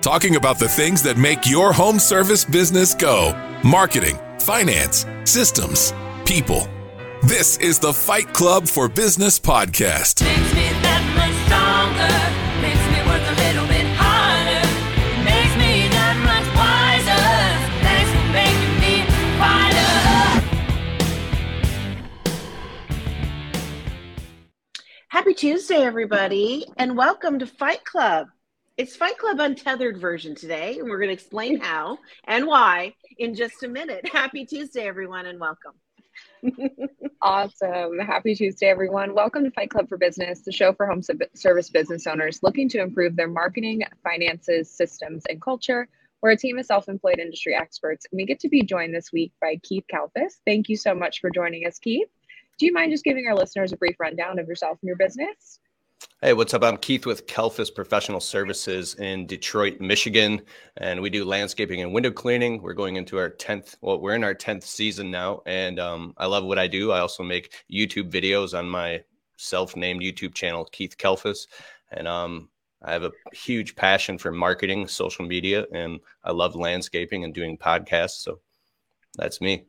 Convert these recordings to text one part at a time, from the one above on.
Talking about the things that make your home service business go marketing, finance, systems, people. This is the Fight Club for Business podcast. Makes me that much stronger. Makes me work a little bit harder. Makes me that much wiser. Thanks for making me fighter. Happy Tuesday, everybody, and welcome to Fight Club. It's Fight Club Untethered version today, and we're going to explain how and why in just a minute. Happy Tuesday, everyone, and welcome. Awesome. Happy Tuesday, everyone. Welcome to Fight Club for Business, the show for home service business owners looking to improve their marketing, finances, systems, and culture. We're a team of self employed industry experts, and we get to be joined this week by Keith Kalfas. Thank you so much for joining us, Keith. Do you mind just giving our listeners a brief rundown of yourself and your business? Hey, what's up? I'm Keith with Kalfas Professional Services in Detroit, Michigan, and we do landscaping and window cleaning. We're going into our 10th, well, we're in our 10th season now, and um, I love what I do. I also make YouTube videos on my self named YouTube channel, Keith Kalfas, and um, I have a huge passion for marketing, social media, and I love landscaping and doing podcasts. So that's me.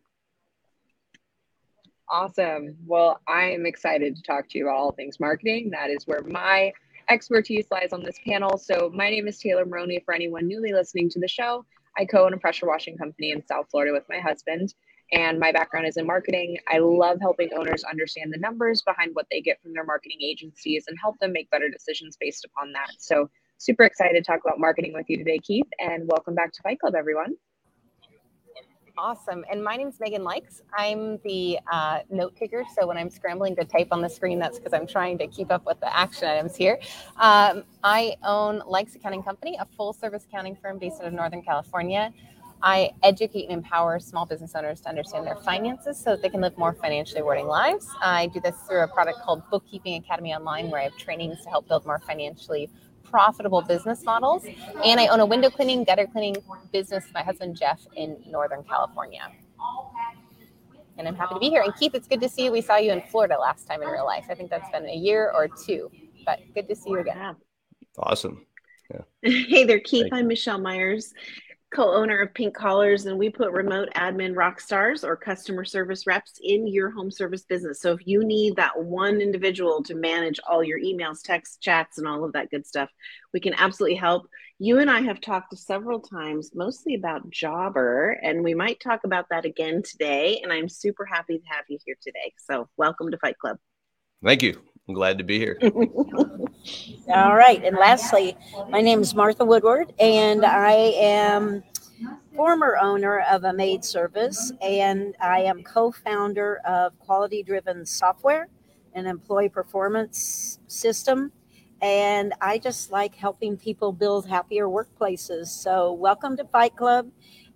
Awesome. Well, I am excited to talk to you about all things marketing. That is where my expertise lies on this panel. So, my name is Taylor Maroney. For anyone newly listening to the show, I co own a pressure washing company in South Florida with my husband. And my background is in marketing. I love helping owners understand the numbers behind what they get from their marketing agencies and help them make better decisions based upon that. So, super excited to talk about marketing with you today, Keith. And welcome back to Fight Club, everyone. Awesome. And my name's Megan Likes. I'm the uh, note taker. So when I'm scrambling to type on the screen, that's because I'm trying to keep up with the action items here. Um, I own Likes Accounting Company, a full service accounting firm based out of Northern California. I educate and empower small business owners to understand their finances so that they can live more financially rewarding lives. I do this through a product called Bookkeeping Academy Online, where I have trainings to help build more financially profitable business models. And I own a window cleaning, gutter cleaning business with my husband Jeff in Northern California. And I'm happy to be here. And Keith, it's good to see you. We saw you in Florida last time in real life. I think that's been a year or two, but good to see you again. Yeah. Awesome. Hey there, Keith. Thank. I'm Michelle Myers, co owner of Pink Collars, and we put remote admin rock stars or customer service reps in your home service business. So if you need that one individual to manage all your emails, texts, chats, and all of that good stuff, we can absolutely help. You and I have talked several times, mostly about Jobber, and we might talk about that again today. And I'm super happy to have you here today. So welcome to Fight Club. Thank you. I'm glad to be here. All right. And lastly, my name is Martha Woodward, and I am former owner of a maid service, and I am co founder of Quality Driven Software, an employee performance system. And I just like helping people build happier workplaces. So, welcome to Fight Club.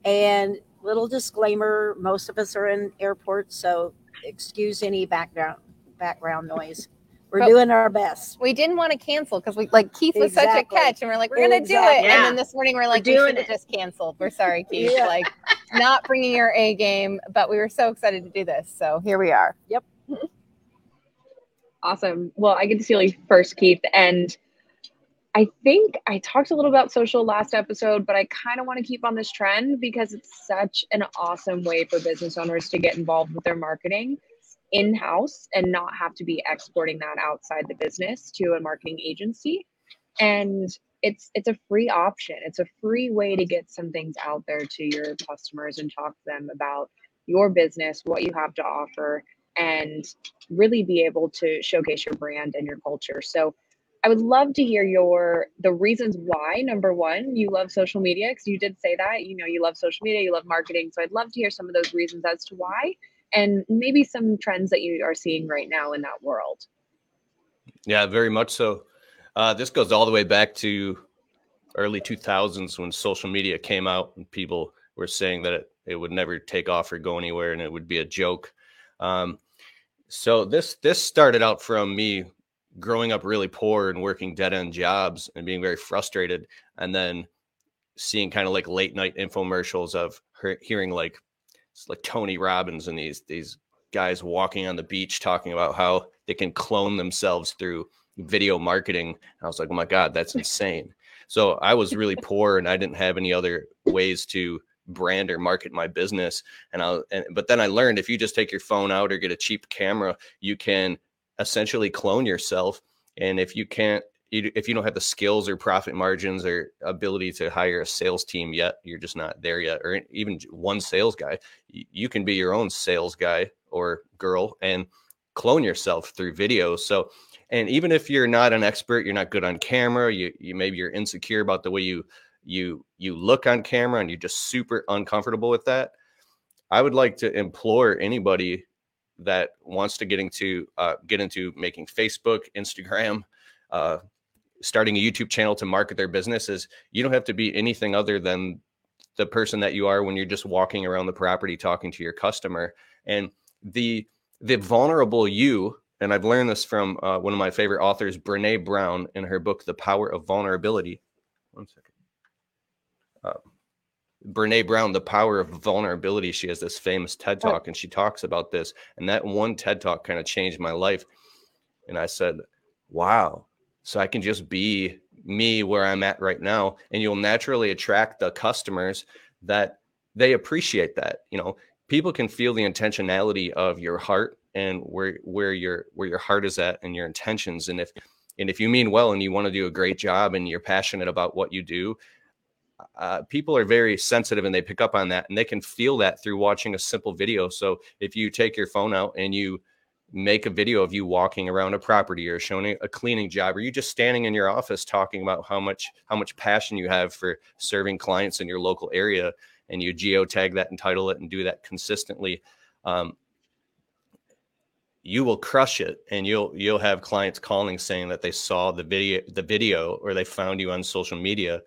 And little disclaimer most of us are in airports, so excuse any background background noise. We're But- doing our best. We didn't want to cancel because we like Keith was such a Exactly. catch, and we're like, we're gonna do it. Yeah. And then this morning we're like, we doing should have it. just canceled. We're sorry, Keith. Yeah. Like, not bringing your A game, but we were so excited to do this. So here we are. Yep. Awesome. Well, I get to see you first, Keith. And I think I talked a little about social last episode, but I kind of want to keep on this trend because it's such an awesome way for business owners to get involved with their marketing in house and not have to be exporting that outside the business to a marketing agency. And it's it's a free option. It's a free way to get some things out there to your customers and talk to them about your business, what you have to offer, and really be able to showcase your brand and your culture. So I would love to hear your the reasons why number one you love social media because you did say that you know you love social media you love marketing so I'd love to hear some of those reasons as to why and maybe some trends that you are seeing right now in that world. Yeah, very much so. Uh, this goes all the way back to early 2000s when social media came out and people were saying that it, it would never take off or go anywhere and it would be a joke. Um, so this this started out from me growing up really poor and working dead end jobs and being very frustrated, and then seeing kind of like late night infomercials of hearing like it's like Tony Robbins and these these guys walking on the beach talking about how they can clone themselves through video marketing. And I was like, oh my God, that's insane. So I was really poor and I didn't have any other ways to brand or market my business. And I, and, but then I learned if you just take your phone out or get a cheap camera, you can essentially clone yourself. And if you can't, if you don't have the skills or profit margins or ability to hire a sales team yet, you're just not there yet, or even one sales guy, you can be your own sales guy or girl and clone yourself through video. So, and even if you're not an expert, you're not good on camera, you, you maybe you're insecure about the way you you you look on camera and you're just super uncomfortable with that. I would like to implore anybody that wants to get into uh, get into making Facebook, Instagram, uh, starting a YouTube channel to market their business is you don't have to be anything other than the person that you are when you're just walking around the property talking to your customer. And the the vulnerable you and i've learned this from uh, one of my favorite authors brene brown in her book the power of vulnerability. One second. Uh, brene brown the power of vulnerability she has this famous ted talk and she talks about this. And that one ted talk kind of changed my life. And i said wow so i can just be me where i'm at right now and you'll naturally attract the customers that they appreciate that you know? People can feel the intentionality of your heart and where where your where your heart is at and your intentions and if and if you mean well and you want to do a great job and you're passionate about what you do uh, people are very sensitive and they pick up on that and they can feel that through watching a simple video. So if you take your phone out and you make a video of you walking around a property or showing a cleaning job or you just standing in your office talking about how much how much passion you have for serving clients in your local area and you geotag that and title it and do that consistently um, you will crush it and you'll you'll have clients calling saying that they saw the video the video or they found you on social media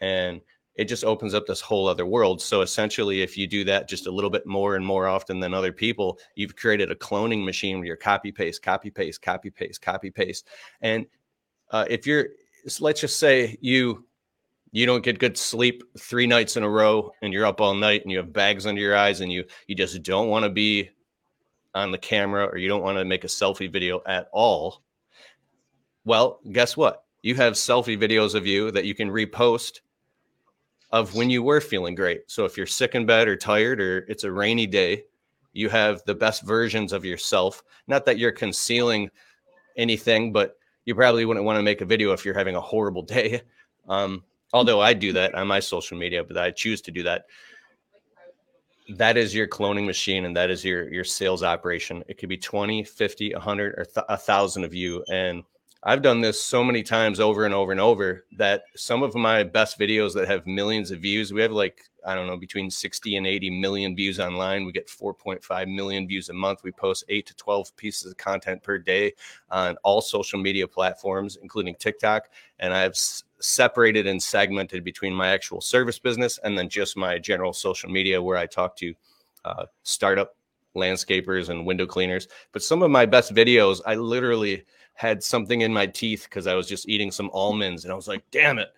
and it just opens up this whole other world. So essentially if you do that just a little bit more and more often than other people you've created a cloning machine where you're copy paste copy paste copy paste copy paste. And uh, if you're so let's just say you you don't get good sleep three nights in a row and you're up all night and you have bags under your eyes and you you just don't want to be on the camera or you don't want to make a selfie video at all well guess what? You have selfie videos of you that you can repost of when you were feeling great so if you're sick in bed or tired or it's a rainy day you have the best versions of yourself not that you're concealing anything but you probably wouldn't want to make a video if you're having a horrible day um, although I do that on my social media, but I choose to do that. That is your cloning machine and that is your your sales operation. It could be 20, 50, 100 or th- a thousand of you and I've done this so many times over and over and over that some of my best videos that have millions of views, we have like, I don't know, between 60 and 80 million views online. We get 4.5 million views a month. We post eight to 12 pieces of content per day on all social media platforms, including TikTok. And I've separated and segmented between my actual service business and then just my general social media where I talk to uh, startup landscapers and window cleaners. But some of my best videos, I literally had something in my teeth because I was just eating some almonds and I was like, damn it,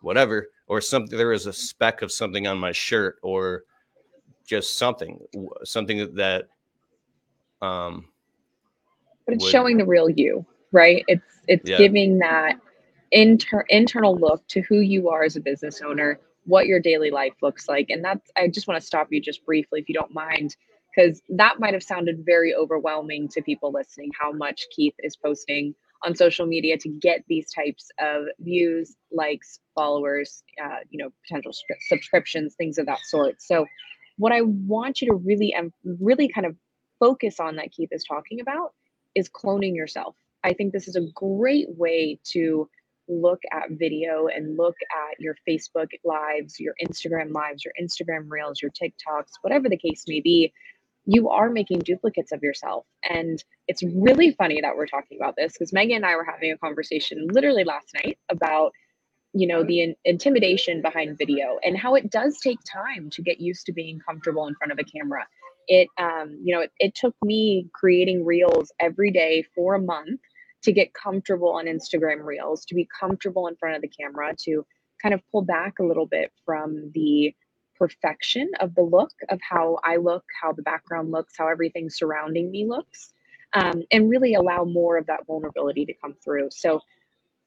whatever. Or something, there was a speck of something on my shirt or just something, something that, um, but it's would- showing the real you right it's it's Yeah. giving that inter- internal look to who you are as a business owner what your daily life looks like and that's i just want to stop you just briefly if you don't mind because that might have sounded very overwhelming to people listening how much keith is posting on social media to get these types of views likes followers uh, you know potential subscriptions things of that sort so what i want you to really um, really kind of focus on that keith is talking about is cloning yourself. I think this is a great way to look at video and look at your Facebook lives, your Instagram lives, your Instagram reels, your TikToks, whatever the case may be. You are making duplicates of yourself. And it's really funny that we're talking about this because Megan and I were having a conversation literally last night about you know the in- intimidation behind video and how it does take time to get used to being comfortable in front of a camera it um you know it, it took me creating reels every day for a month to get comfortable on instagram reels to be comfortable in front of the camera to kind of pull back a little bit from the perfection of the look of how i look how the background looks how everything surrounding me looks um, and really allow more of that vulnerability to come through so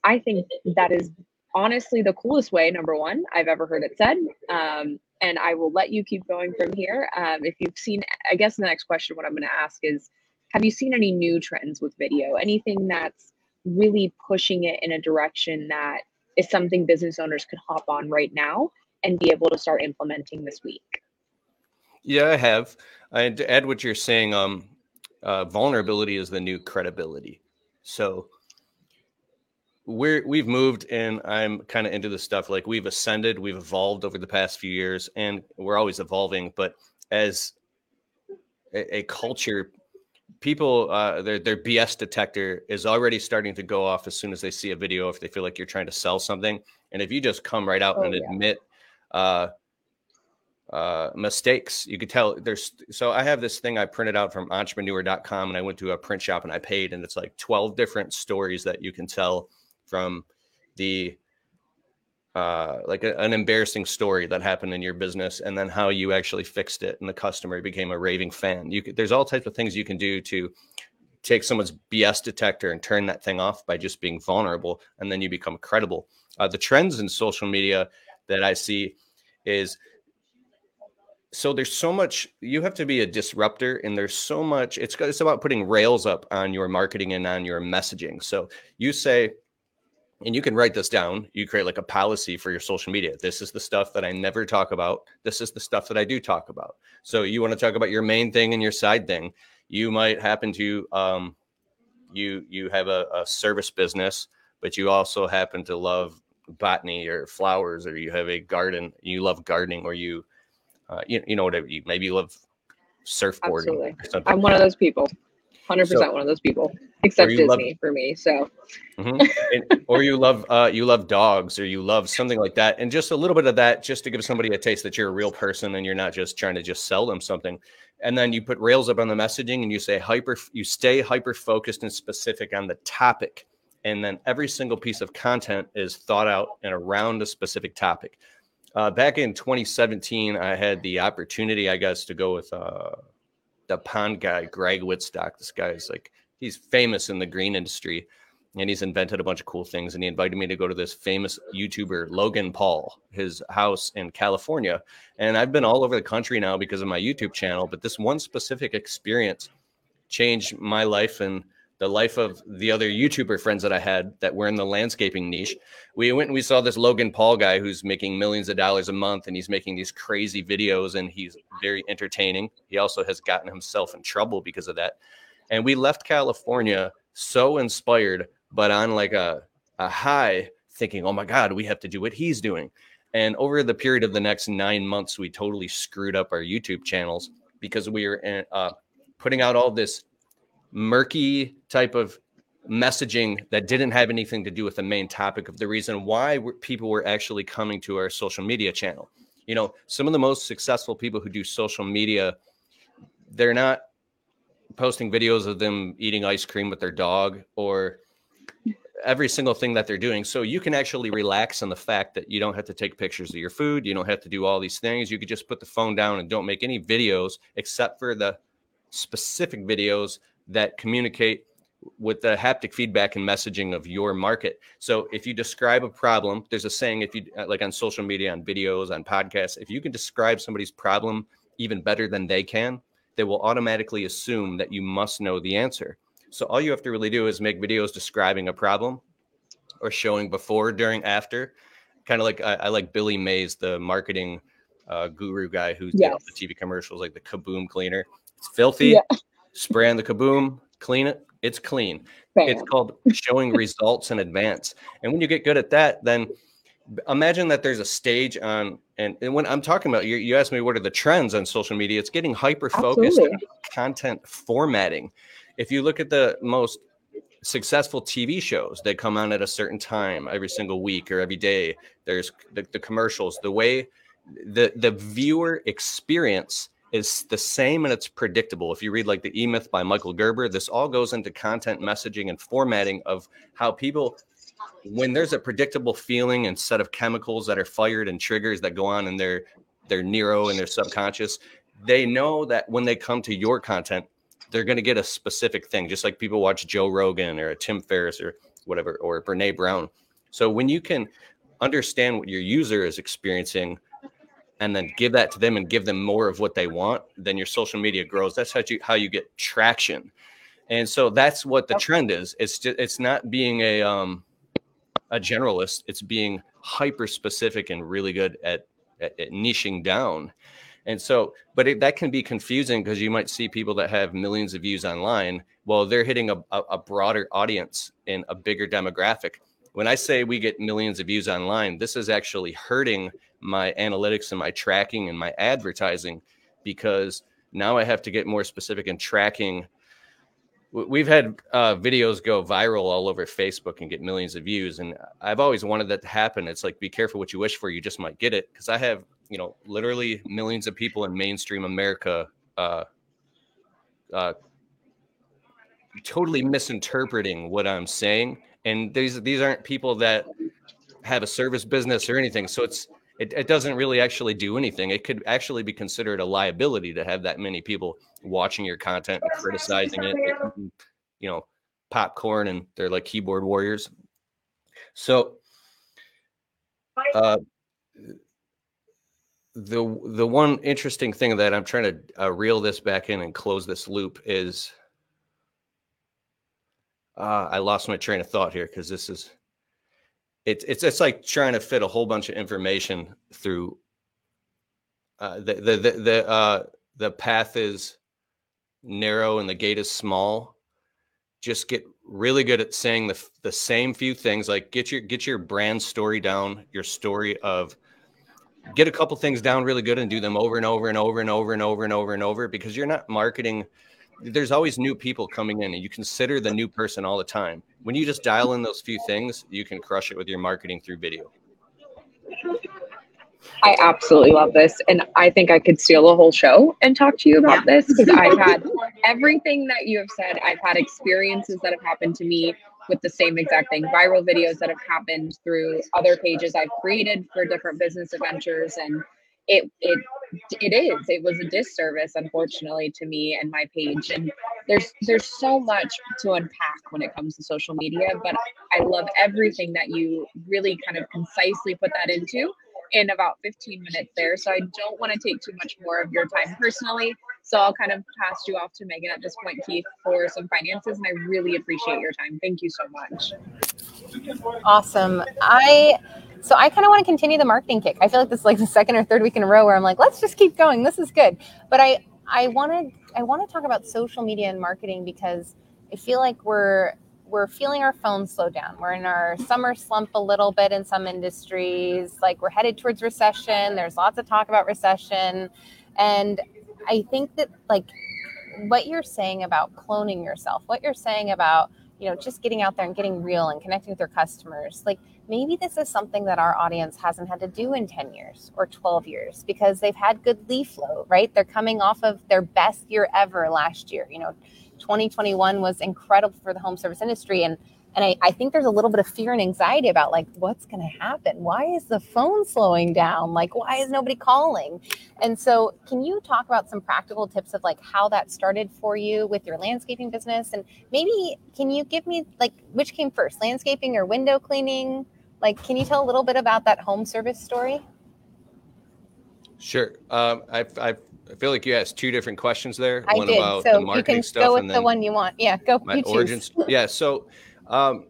i think that is honestly the coolest way, number one, I've ever heard it said. Um, and I will let you keep going from here. Um, if you've seen, I guess the next question, what I'm going to ask is, have you seen any new trends with video? Anything that's really pushing it in a direction that is something business owners could hop on right now and be able to start implementing this week? Yeah, I have. And to add what you're saying, um, uh, vulnerability is the new credibility. So we're we've moved, and I'm kind of into the stuff. Like we've ascended, we've evolved over the past few years, and we're always evolving. But as a, a culture, people uh, their their BS detector is already starting to go off as soon as they see a video if they feel like you're trying to sell something. And if you just come right out Oh, and yeah. admit uh, uh, mistakes, you could tell there's. So I have this thing I printed out from Entrepreneur.com, and I went to a print shop and I paid, and it's like 12 different stories that you can tell from the uh, like a, an embarrassing story that happened in your business and then how you actually fixed it and the customer became a raving fan you could, there's all types of things you can do to take someone's bs detector and turn that thing off by just being vulnerable and then you become credible uh, the trends in social media that i see is so there's so much you have to be a disruptor and there's so much it's it's about putting rails up on your marketing and on your messaging. So you say and you can write this down you create like a policy for your social media. This is the stuff that i never talk about. This is the stuff that i do talk about. So you want to talk about your main thing and your side thing. You might happen to um you you have a, a service business but you also happen to love botany or flowers or you have a garden you love gardening or you uh, you, you know whatever you maybe you love surfboarding Absolutely. or something I'm one of those people. 100% So- one of those people, except you love- Disney for me. So, Mhm. And- or you love uh, you love dogs or you love something like that and just a little bit of that just to give somebody a taste that you're a real person and you're not just trying to just sell them something and then you put rails up on the messaging and you say hyper you stay hyper focused and specific on the topic and then every single piece of content is thought out and around a specific topic. Uh, back in 2017 i had the opportunity i guess to go with uh, the pond guy greg wittstock this guy is like he's famous in the green industry and he's invented a bunch of cool things and he invited me to go to this famous youtuber logan paul his house in california. And i've been all over the country now because of my youtube channel but this one specific experience changed my life and the life of the other youtuber friends that i had that were in the landscaping niche. We went and we saw this logan paul guy who's making millions of dollars a month and he's making these crazy videos and he's very entertaining. He also has gotten himself in trouble because of that. And we left california so inspired but on like a, a high thinking oh my god we have to do what he's doing. And over the period of the next nine months we totally screwed up our youtube channels because we were uh, putting out all this murky type of messaging that didn't have anything to do with the main topic of the reason why people were actually coming to our social media channel you know some of the most successful people who do social media they're not posting videos of them eating ice cream with their dog or every single thing that they're doing. So you can actually relax on the fact that you don't have to take pictures of your food. You don't have to do all these things. You could just put the phone down and don't make any videos except for the specific videos that communicate with the haptic feedback and messaging of your market. So if you describe a problem, there's a saying if you uh, like on social media, on videos, on podcasts, if you can describe somebody's problem even better than they can, they will automatically assume that you must know the answer. So all you have to really do is make videos describing a problem or showing before, during, after. Kind of like I, I like Billy Mays, the marketing uh, guru guy who did all the TV commercials, like the Kaboom cleaner. It's filthy. Yeah. Spray on the Kaboom, clean it. It's clean. It's called showing results in advance. And when you get good at that, then imagine that there's a stage on, and, and when I'm talking about, you, you asked me what are the trends on social media, it's getting hyper focused on content formatting. If you look at the most successful TV shows, they come on at a certain time every single week or every day. There's the, the commercials, the way the, the viewer experience is the same and it's predictable. If you read like the E Myth by Michael Gerber, this all goes into content messaging and formatting of how people, when there's a predictable feeling and set of chemicals that are fired and triggers that go on in their their neuro and their subconscious, they know that when they come to your content, they're going to get a specific thing, just like people watch Joe Rogan or a Tim Ferriss or whatever, or Brene Brown. So when you can understand what your user is experiencing and then give that to them and give them more of what they want, then your social media grows. That's how you how you get traction. And so that's what the trend is. It's just, it's not being a um a generalist, it's being hyper specific and really good at, at, at niching down. And so, but it, that can be confusing because you might see people that have millions of views online. Well, they're hitting a, a, a broader audience in a bigger demographic. When I say we get millions of views online, this is actually hurting my analytics and my tracking and my advertising because now I have to get more specific in tracking. We've had uh, videos go viral all over Facebook and get millions of views, and I've always wanted that to happen. It's like be careful what you wish for; you just might get it. Because I have, you know, literally millions of people in mainstream America uh, uh, totally misinterpreting what I'm saying, and these these aren't people that have a service business or anything. So it's it, it doesn't really actually do anything. It could actually be considered a liability to have that many people watching your content and criticizing it. You know, popcorn and they're like keyboard warriors. So, uh, the the one interesting thing that I'm trying to uh, reel this back in and close this loop is, uh, I lost my train of thought here because this is it's it's it's like trying to fit a whole bunch of information through uh, the the the the, uh, the path is narrow and the gate is small. Just get really good at saying the the same few things. Like get your get your brand story down, your story of get a couple things down really good and do them over and over and over and over and over and over and over because you're not marketing there's always new people coming in and you consider the new person all the time. When you just dial in those few things, you can crush it with your marketing through video. I absolutely love this. And I think I could steal a whole show and talk to you about this because I've had everything that you have said. I've had experiences that have happened to me with the same exact thing viral videos that have happened through other pages I've created for different business adventures. And it, it, it is, it was a disservice, unfortunately, to me and my page. And there's, there's so much to unpack when it comes to social media, but I love everything that you really kind of concisely put that into in about 15 minutes there. So I don't want to take too much more of your time personally. So I'll kind of pass you off to Megan at this point, Keith, for some finances. And I really appreciate your time. Thank you so much. Awesome. I so I kind of want to continue the marketing kick. I feel like this is like the second or third week in a row where I'm like, let's just keep going. This is good. But I I want to I want to talk about social media and marketing because I feel like we're we're feeling our phones slow down. We're in our summer slump a little bit in some industries. Like we're headed towards recession. There's lots of talk about recession. And I think that like what you're saying about cloning yourself, what you're saying about, you know, just getting out there and getting real and connecting with your customers, like maybe this is something that our audience hasn't had to do in 10 years or 12 years because they've had good lead flow, right? They're coming off of their best year ever last year. You know, 2021 was incredible for the home service industry. And and I, I think there's a little bit of fear and anxiety about like what's going to happen why is the phone slowing down like why is nobody calling and so can you talk about some practical tips of like how that started for you with your landscaping business and maybe can you give me like which came first landscaping or window cleaning like can you tell a little bit about that home service story Sure. Um, I, I I feel like you asked two different questions there. i one did about so the you can stuff go with the one you want yeah go my origins. Yeah. So um,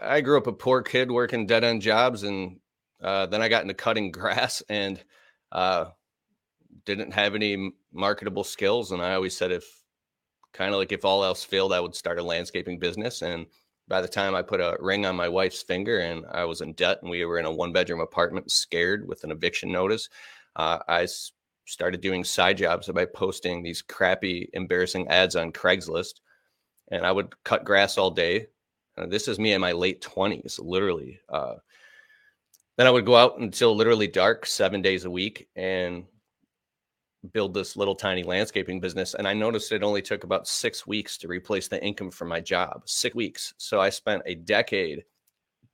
I grew up a poor kid working dead end jobs, and uh, then I got into cutting grass and uh, didn't have any marketable skills. And I always said if kind of like if all else failed, I would start a landscaping business. And by the time I put a ring on my wife's finger and I was in debt and we were in a one bedroom apartment, scared with an eviction notice, uh, I s- started doing side jobs by posting these crappy, embarrassing ads on Craigslist. And I would cut grass all day. Uh, this is me in my late 20s, literally. Uh, then I would go out until literally dark, seven days a week, and build this little tiny landscaping business. And I noticed it only took about six weeks to replace the income from my job. Six weeks. So I spent a decade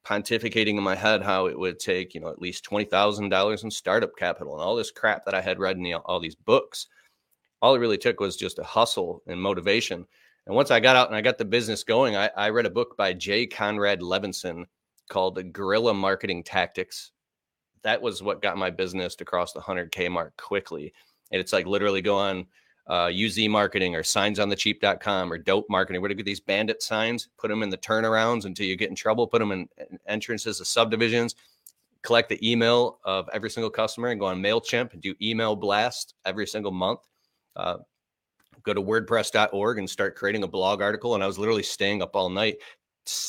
pontificating in my head how it would take, you know, at least twenty thousand dollars in startup capital and all this crap that I had read in the, all these books. All it really took was just a hustle and motivation. And once I got out and I got the business going, I, I read a book by Jay Conrad Levinson called Guerrilla Marketing Tactics. That was what got my business to cross the 100K mark quickly. And it's like literally go on uh, UZ marketing or signsonthecheap.com or dope marketing. Where to get these bandit signs, put them in the turnarounds until you get in trouble, put them in entrances of subdivisions, collect the email of every single customer and go on MailChimp and do email blast every single month. Uh, go to wordpress.org and start creating a blog article. And I was literally staying up all night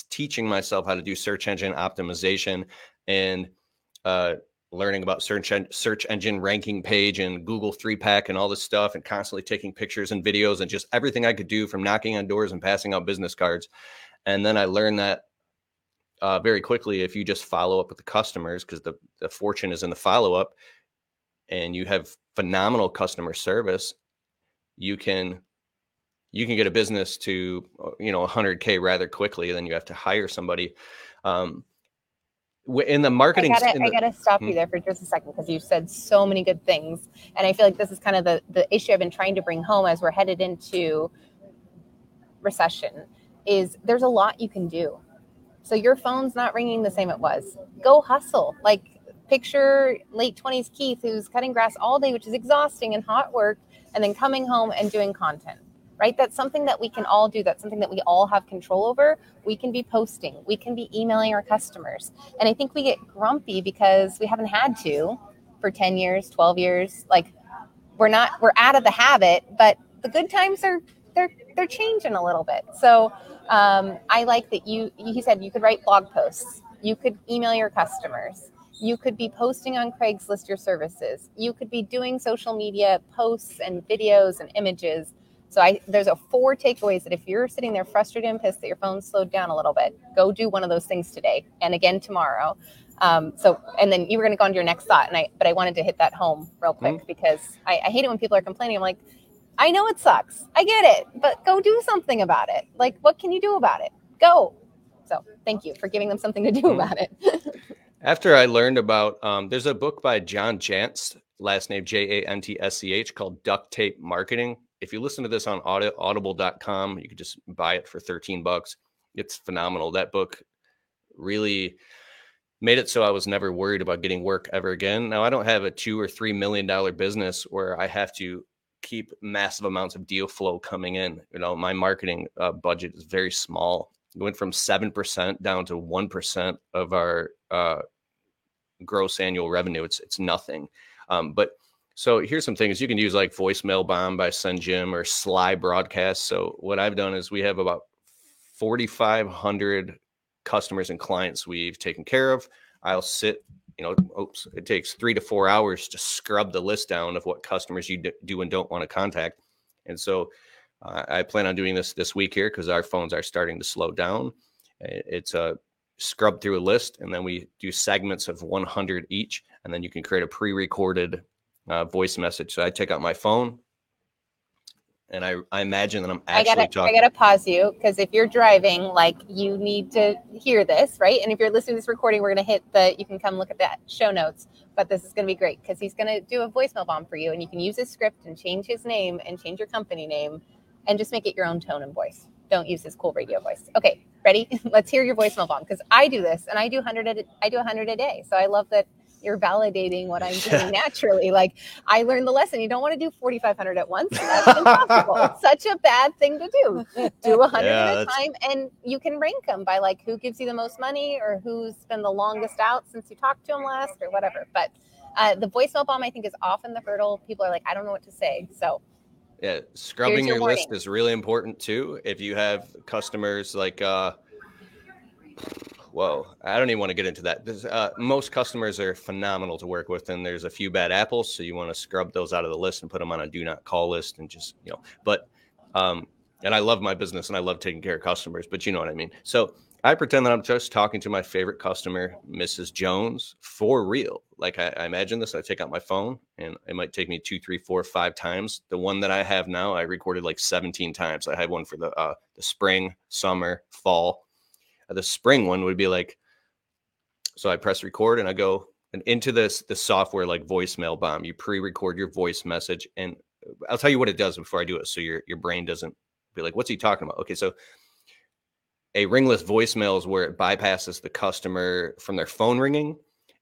teaching myself how to do search engine optimization and uh, learning about search en- search engine ranking page and Google three pack and all this stuff, and constantly taking pictures and videos and just everything I could do from knocking on doors and passing out business cards. And then I learned that uh, very quickly if you just follow up with the customers, because the the fortune is in the follow up, and you have phenomenal customer service, you can you can get a business to uh, you know 100k rather quickly than you have to hire somebody um in the I marketing gotta, in I gotta stop Hmm. you there for just a second because you said so many good things, and I feel like this is kind of the the issue I've been trying to bring home as we're headed into recession. Is there's a lot you can do. So your phone's not ringing the same it was. Go hustle. Like picture late twenties Keith who's cutting grass all day, which is exhausting and hot work, and then coming home and doing content. Right? That's something that we can all do. That's something that we all have control over. We can be posting. We can be emailing our customers. And I think we get grumpy because we haven't had to for 10 years, 12 years. Like we're not we're out of the habit, but the good times are they're they're changing a little bit. So um, I like that you he said you could write blog posts, you could email your customers, you could be posting on Craigslist your services, you could be doing social media posts and videos and images. So I there's a four takeaways that if you're sitting there frustrated and pissed that your phone slowed down a little bit, go do one of those things today and again tomorrow. Um, so and then you were going to go on to your next thought, and I but I wanted to hit that home real quick because I, I hate it when people are complaining. I'm like, I know it sucks, I get it, but go do something about it. Like, what can you do about it? Go. So thank you for giving them something to do Mhm. about it. after i learned about um there's a book by john jantsch last name j-a-n-t-s-c-h called duct tape marketing if you listen to this on audi- audible.com you could just buy it for 13 bucks it's phenomenal that book really made it so I was never worried about getting work ever again. Now I don't have a two or three million dollar business where I have to keep massive amounts of deal flow coming in. You know, my marketing uh, budget is very small. It went from seven percent down to one percent of our uh, gross annual revenue. It's it's nothing. Um, but so here's some things you can use like voicemail bomb by SendJim or Slybroadcast. So what I've done is we have about 4,500 customers and clients we've taken care of. I'll sit, you know, oops, it takes three to four hours to scrub the list down of what customers you do and don't want to contact. And so uh, I plan on doing this this week here because our phones are starting to slow down. It's a scrub through a list and then we do segments of 100 each. And then you can create a pre recorded uh, voice message. So I take out my phone and I, I imagine that I'm I actually gotta, talking. I gotta pause you because if you're driving, like you need to hear this, right? And if you're listening to this recording, we're gonna hit the. You can come look at that show notes. But this is gonna be great because he's gonna do a voicemail bomb for you, and you can use his script and change his name and change your company name, and just make it your own tone and voice. Don't use his cool radio voice. Okay, ready? Let's hear your voicemail bomb because I do this, and I do hundred. I do hundred a day, so I love that you're validating what I'm doing naturally. Like I learned the lesson. You don't want to do 4,500 at once. That's impossible. it's such a bad thing to do. Do 100 Yeah, at a time, and you can rank them by like who gives you the most money or who's been the longest out since you talked to them last or whatever. But uh, the voicemail bomb, I think, is often the hurdle. People are like, I don't know what to say. So Yeah, scrubbing your your list is really important too. If you have customers like, uh, whoa, I don't even want to get into that. Uh, most customers are phenomenal to work with, and there's a few bad apples, so you want to scrub those out of the list and put them on a do not call list, and just you know. But, um, and I love my business and I love taking care of customers, but you know what I mean. So I pretend that I'm just talking to my favorite customer, Mrs. Jones, for real. Like I, I imagine this, I take out my phone and it might take me two, three, four, five times. The one that I have now, I recorded like 17 times. I had one for the uh, the spring, summer, fall. Uh, the spring one would be like, so I press record and I go and into this the software like voicemail bomb. You pre-record your voice message, and I'll tell you what it does before I do it, so your your brain doesn't be like, "What's he talking about?" Okay, so a ringless voicemail is where it bypasses the customer from their phone ringing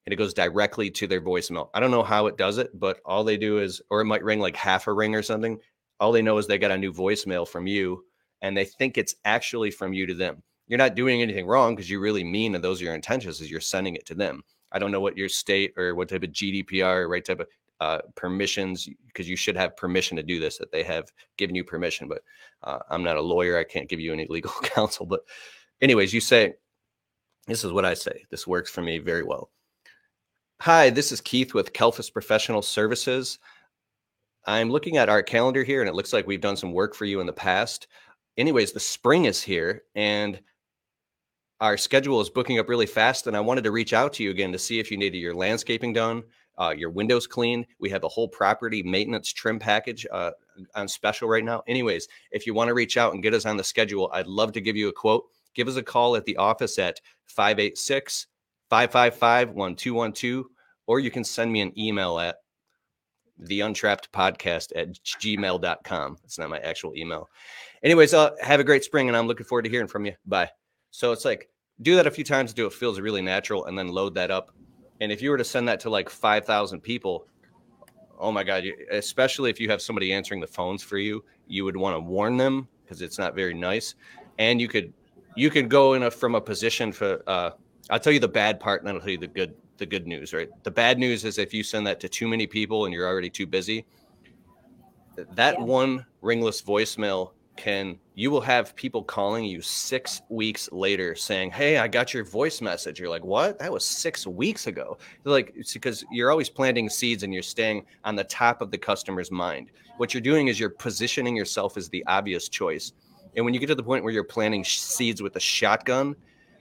and it goes directly to their voicemail. I don't know how it does it, but all they do is, or it might ring like half a ring or something. All they know is they got a new voicemail from you and they think it's actually from you to them. You're not doing anything wrong because you really mean and those are your intentions is you're sending it to them. I don't know what your state or what type of GDPR, right type of uh, permissions, because you should have permission to do this, that they have given you permission. But uh, I'm not a lawyer. I can't give you any legal counsel. But, anyways, you say, this is what I say. This works for me very well. Hi, this is Keith with Kalfas Professional Services. I'm looking at our calendar here and it looks like we've done some work for you in the past. Anyways, the spring is here and our schedule is booking up really fast. And I wanted to reach out to you again to see if you needed your landscaping done, uh, your windows cleaned. We have a whole property maintenance trim package uh, on special right now. Anyways, if you want to reach out and get us on the schedule, I'd love to give you a quote. Give us a call at the office at 586 555 1212, or you can send me an email at the untrapped podcast at gmail.com. It's not my actual email. Anyways, uh, have a great spring and I'm looking forward to hearing from you. Bye. So it's like do that a few times until it feels really natural and then load that up. And if you were to send that to like 5,000 people, oh my God, especially if you have somebody answering the phones for you, you would want to warn them because it's not very nice. And you could, you could go in a, from a position for, uh, I'll tell you the bad part, and then I'll tell you the good the good news. Right. The bad news is if you send that to too many people and you're already too busy, that Yeah. one ringless voicemail can you will have people calling you six weeks later saying, "Hey, I got your voice message." You're like, "What? That was six weeks ago." They're like, it's because you're always planting seeds and you're staying on the top of the customer's mind. What you're doing is you're positioning yourself as the obvious choice. And when you get to the point where you're planting seeds with a shotgun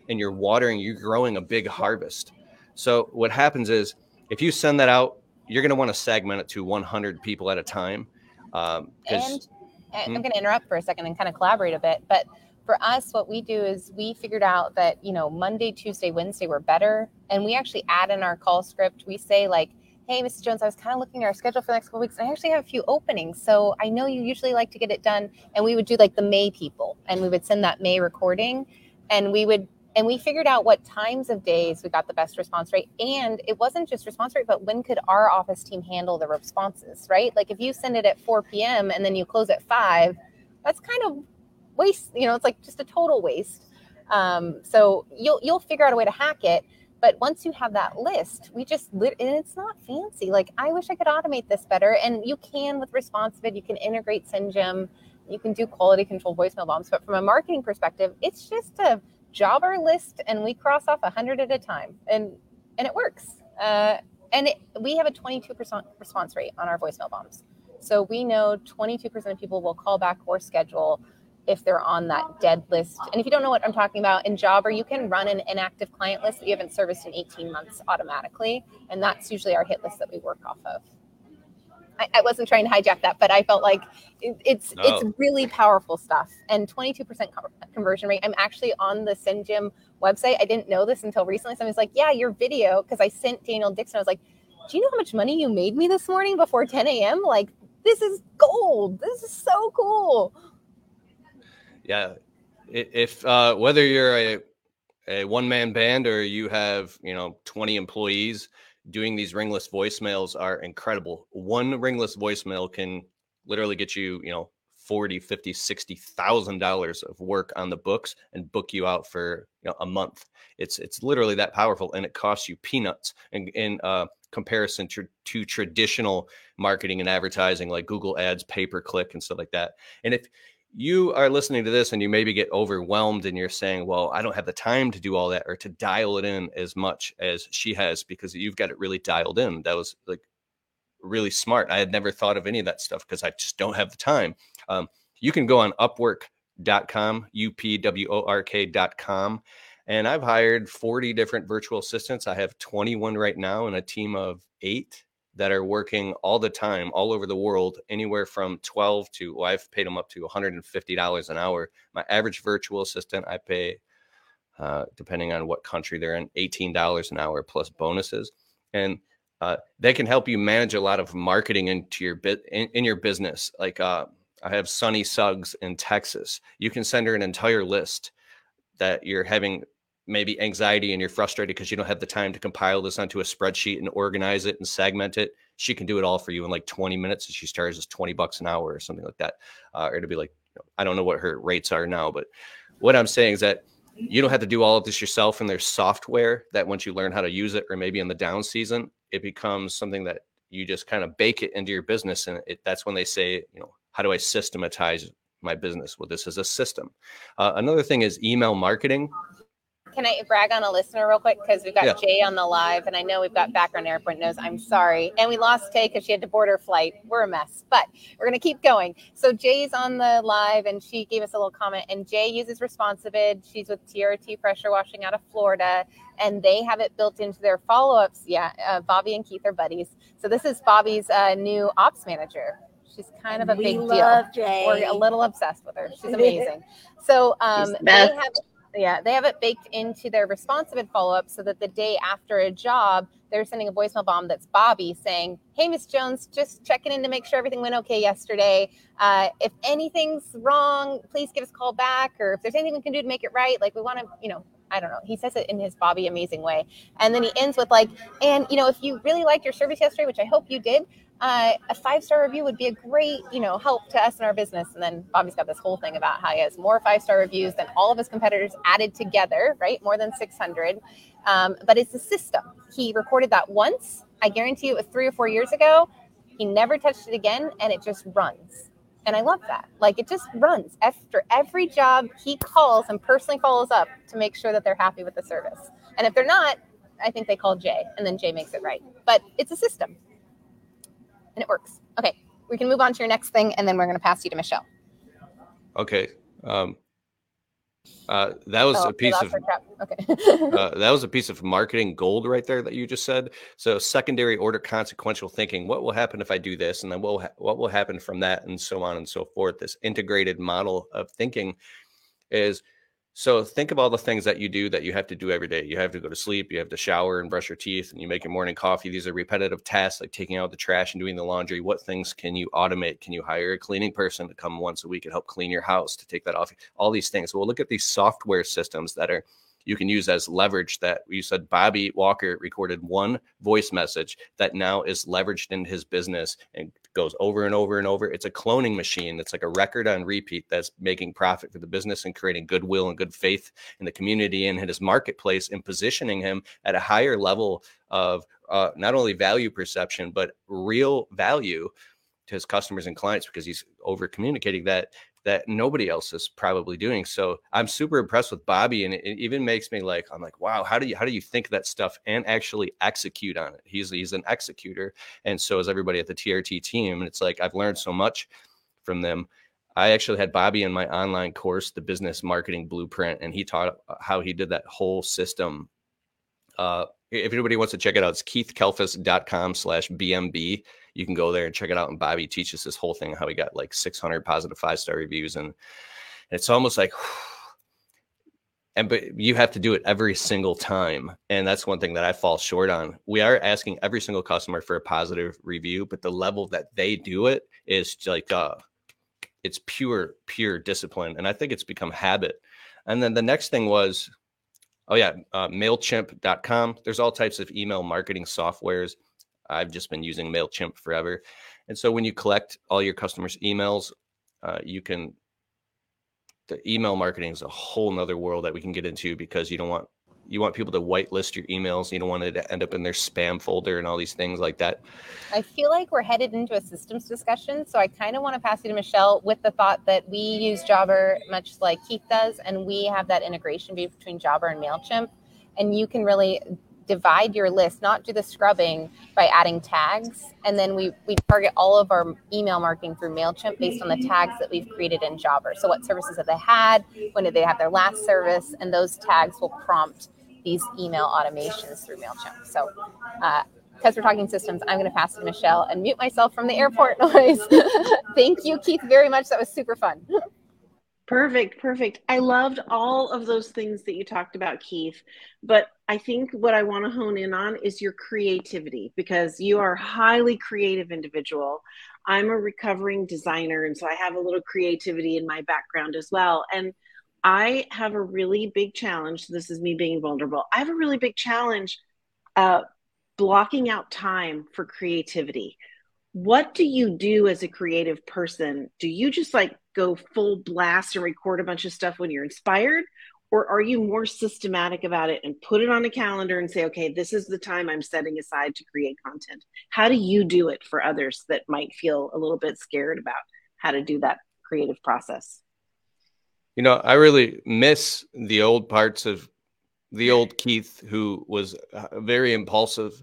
and you're watering, you're growing a big harvest. So what happens is if you send that out, you're going to want to segment it to 100 people at a time. Um, And I- Hmm? I'm going to interrupt for a second and kind of collaborate a bit. But for us, what we do is we figured out that, you know, Monday, Tuesday, Wednesday were better. And we actually add in our call script, we say, like, hey, Mrs. Jones, I was kind of looking at our schedule for the next couple weeks, and I actually have a few openings. So I know you usually like to get it done. And we would do like the May people, and we would send that May recording, and we would and we figured out what times of days we got the best response rate. And it wasn't just response rate but when could our office team handle the responses right? Like if you send it at 4 p.m and then you close at 5 that's kind of waste you know it's like just a total waste. Um, so you'll you'll figure out a way to hack it. But once you have that list we just lit and it's not fancy. Like i wish i could automate this better. And you can with responsive you can integrate sendjim you can do quality control voicemail bombs. But from a marketing perspective it's just a jobber list and we cross off 100 at a time. And and it works. Uh, and it, we have a 22% response rate on our voicemail bombs. So we know 22% of people will call back or schedule if they're on that dead list. And if you don't know what i'm talking about in jobber you can run an inactive client list that you haven't serviced in 18 months automatically. And that's usually our hit list that we work off of I, I wasn't trying to hijack that, but I felt like it, it's No. it's really powerful stuff. And 22% com- conversion rate. I'm actually on the SendJim website. I didn't know this until recently. Someone's like, "Yeah, your video," because I sent Daniel Dixon. I was like, "Do you know how much money you made me this morning before 10 a.m.? Like, this is gold. This is so cool." yeah, if uh, whether you're a a one man band or you have you know 20 employees doing these ringless voicemails are incredible. One ringless voicemail can literally get you you know 40 50 60 thousand dollars of work on the books and book you out for you know a month. It's it's literally that powerful and it costs you peanuts. In, in uh comparison to, to traditional marketing and advertising like google ads pay per click and stuff like that. And if you are listening to this and you maybe get overwhelmed and you're saying, well, I don't have the time to do all that or to dial it in as much as she has because you've got it really dialed in. That was like really smart. I had never thought of any of that stuff because I just don't have the time. Um, you can go on upwork.com, U P W O R K.com. And I've hired 40 different virtual assistants. I have 21 right now and a team of eight that are working all the time, all over the world, anywhere from 12 to, well, I've paid them up to $150 an hour. My average virtual assistant, I pay, uh, depending on what country they're in, $18 an hour plus bonuses. And uh, they can help you manage a lot of marketing into your bit in, in your business. Like uh, I have Sunny Suggs in Texas. You can send her an entire list that you're having maybe anxiety and you're frustrated because you don't have the time to compile this onto a spreadsheet and organize it and segment it, she can do it all for you in like 20 minutes. And she charges 20 bucks an hour or something like that. Uh, or it'll be like, I don't know what her rates are now, but what I'm saying is that you don't have to do all of this yourself. And there's software that once you learn how to use it, or maybe in the down season, it becomes something that you just kind of bake it into your business. And it, that's when they say, you know, how do I systematize my business? Well, this is a system. Uh, another thing is email marketing. Can I brag on a listener real quick? Because we've got Yeah. Jay on the live, and I know we've got background airport knows. I'm sorry. And we lost Tay because she had to board her flight. We're a mess, but we're going to keep going. So Jay's on the live, and she gave us a little comment. And Jay uses Responsibid. She's with TRT Pressure Washing out of Florida, and they have it built into their follow ups. Yeah, uh, Bobby and Keith are buddies. So this is Bobby's uh, new ops manager. She's kind of a we big love deal. Jay. We're a little obsessed with her. She's amazing. So um, they have yeah, they have it baked into their responsive follow up so that the day after a job, they're sending a voicemail bomb that's Bobby saying, Hey, Miss Jones, just checking in to make sure everything went okay yesterday. Uh, if anything's wrong, please give us a call back. Or if there's anything we can do to make it right, like we want to, you know, I don't know. He says it in his Bobby amazing way. And then he ends with, like, and, you know, if you really liked your service yesterday, which I hope you did, uh, a five star review would be a great, you know, help to us in our business. And then Bobby's got this whole thing about how he has more five star reviews than all of his competitors added together, right? More than 600. Um, but it's a system. He recorded that once. I guarantee you it was three or four years ago. He never touched it again, and it just runs. And I love that. Like it just runs after every job he calls and personally follows up to make sure that they're happy with the service. And if they're not, I think they call Jay, and then Jay makes it right. But it's a system and it works. Okay, we can move on to your next thing, and then we're going to pass you to Michelle. Okay. Um, uh, that was Oh, a piece of. Okay. uh, that was a piece of marketing gold right there that you just said. So secondary order consequential thinking. What will happen if I do this, and then what will ha- what will happen from that, and so on and so forth. This integrated model of thinking is so think of all the things that you do that you have to do every day. You have to go to sleep, you have to shower and brush your teeth, and you make your morning coffee. These are repetitive tasks like taking out the trash and doing the laundry. What things can you automate? Can you hire a cleaning person to come once a week and help clean your house to take that off? All these things. Well, look at these software systems that are you can use as leverage that you said Bobby Walker recorded one voice message that now is leveraged in his business and goes over and over and over. It's a cloning machine. It's like a record on repeat that's making profit for the business and creating goodwill and good faith in the community and in his marketplace and positioning him at a higher level of uh, not only value perception, but real value to his customers and clients because he's over communicating that that nobody else is probably doing. So I'm super impressed with Bobby, and it, it even makes me like I'm like, wow, how do you how do you think that stuff and actually execute on it? He's he's an executor, and so is everybody at the TRT team. And it's like I've learned so much from them. I actually had Bobby in my online course, the Business Marketing Blueprint, and he taught how he did that whole system. Uh, if anybody wants to check it out, it's keithkalfas.com slash BMB. You can go there and check it out. And Bobby teaches this whole thing, how he got like 600 positive five star reviews. And it's almost like, and but you have to do it every single time. And that's one thing that I fall short on. We are asking every single customer for a positive review, but the level that they do it is like, uh, it's pure, pure discipline. And I think it's become habit. And then the next thing was, oh yeah, uh, MailChimp.com. There's all types of email marketing softwares. I've just been using MailChimp forever. And so when you collect all your customers' emails, uh, you can, the email marketing is a whole nother world that we can get into because you don't want, you want people to whitelist your emails. You don't want it to end up in their spam folder and all these things like that. I feel like we're headed into a systems discussion, so I kind of want to pass you to Michelle with the thought that we use Jobber much like Keith does, and we have that integration between Jobber and Mailchimp, and you can really divide your list, not do the scrubbing by adding tags, and then we we target all of our email marketing through Mailchimp based on the tags that we've created in Jobber. So what services have they had? When did they have their last service? And those tags will prompt these email automations through Mailchimp. So. Uh, because we're talking systems, I'm going to pass to Michelle and mute myself from the airport noise. Thank you, Keith, very much. That was super fun. Perfect, perfect. I loved all of those things that you talked about, Keith. But I think what I want to hone in on is your creativity because you are a highly creative individual. I'm a recovering designer, and so I have a little creativity in my background as well. And I have a really big challenge. This is me being vulnerable. I have a really big challenge uh, blocking out time for creativity. What do you do as a creative person? Do you just like go full blast and record a bunch of stuff when you're inspired? Or are you more systematic about it and put it on a calendar and say, okay, this is the time I'm setting aside to create content? How do you do it for others that might feel a little bit scared about how to do that creative process? You know, I really miss the old parts of the old Keith who was uh, very impulsive.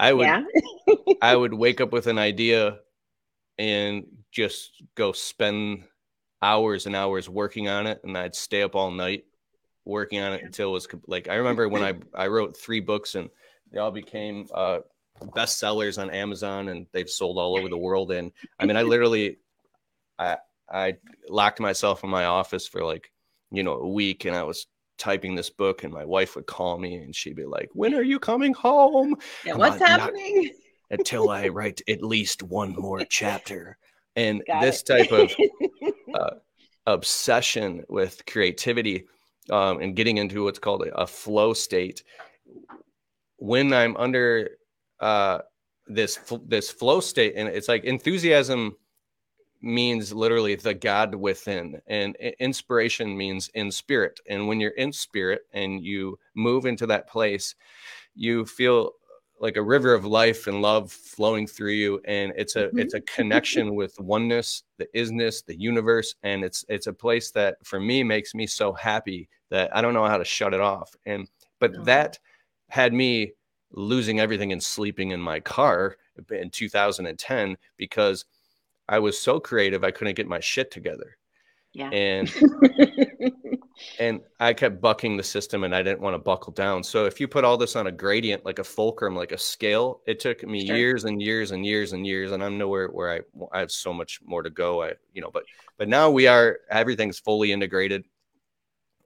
I would Yeah. I would wake up with an idea and just go spend hours and hours working on it and I'd stay up all night working on it until it was like I remember when I I wrote 3 books and they all became uh bestsellers on Amazon and they've sold all over the world and I mean I literally I I locked myself in my office for like you know a week and I was typing this book and my wife would call me and she'd be like when are you coming home Yeah, what's not- happening? until I write at least one more chapter. And Got this it. type of uh, obsession with creativity um, and getting into what's called a, a flow state. When I'm under uh, this this flow state, and it's like enthusiasm means literally the God within, and inspiration means in spirit. And when you're in spirit and you move into that place, you feel like a river of life and love flowing through you and it's a mm-hmm. it's a connection with oneness the isness the universe and it's it's a place that for me makes me so happy that i don't know how to shut it off and but Oh. that had me losing everything and sleeping in my car in 2010 because i was so creative i couldn't get my shit together Yeah. and and I kept bucking the system and I didn't want to buckle down. So if you put all this on a gradient, like a fulcrum, like a scale, it took me Sure. years and years and years and years. And I'm nowhere where I, I have so much more to go. I, you know, but, but now we are, everything's fully integrated.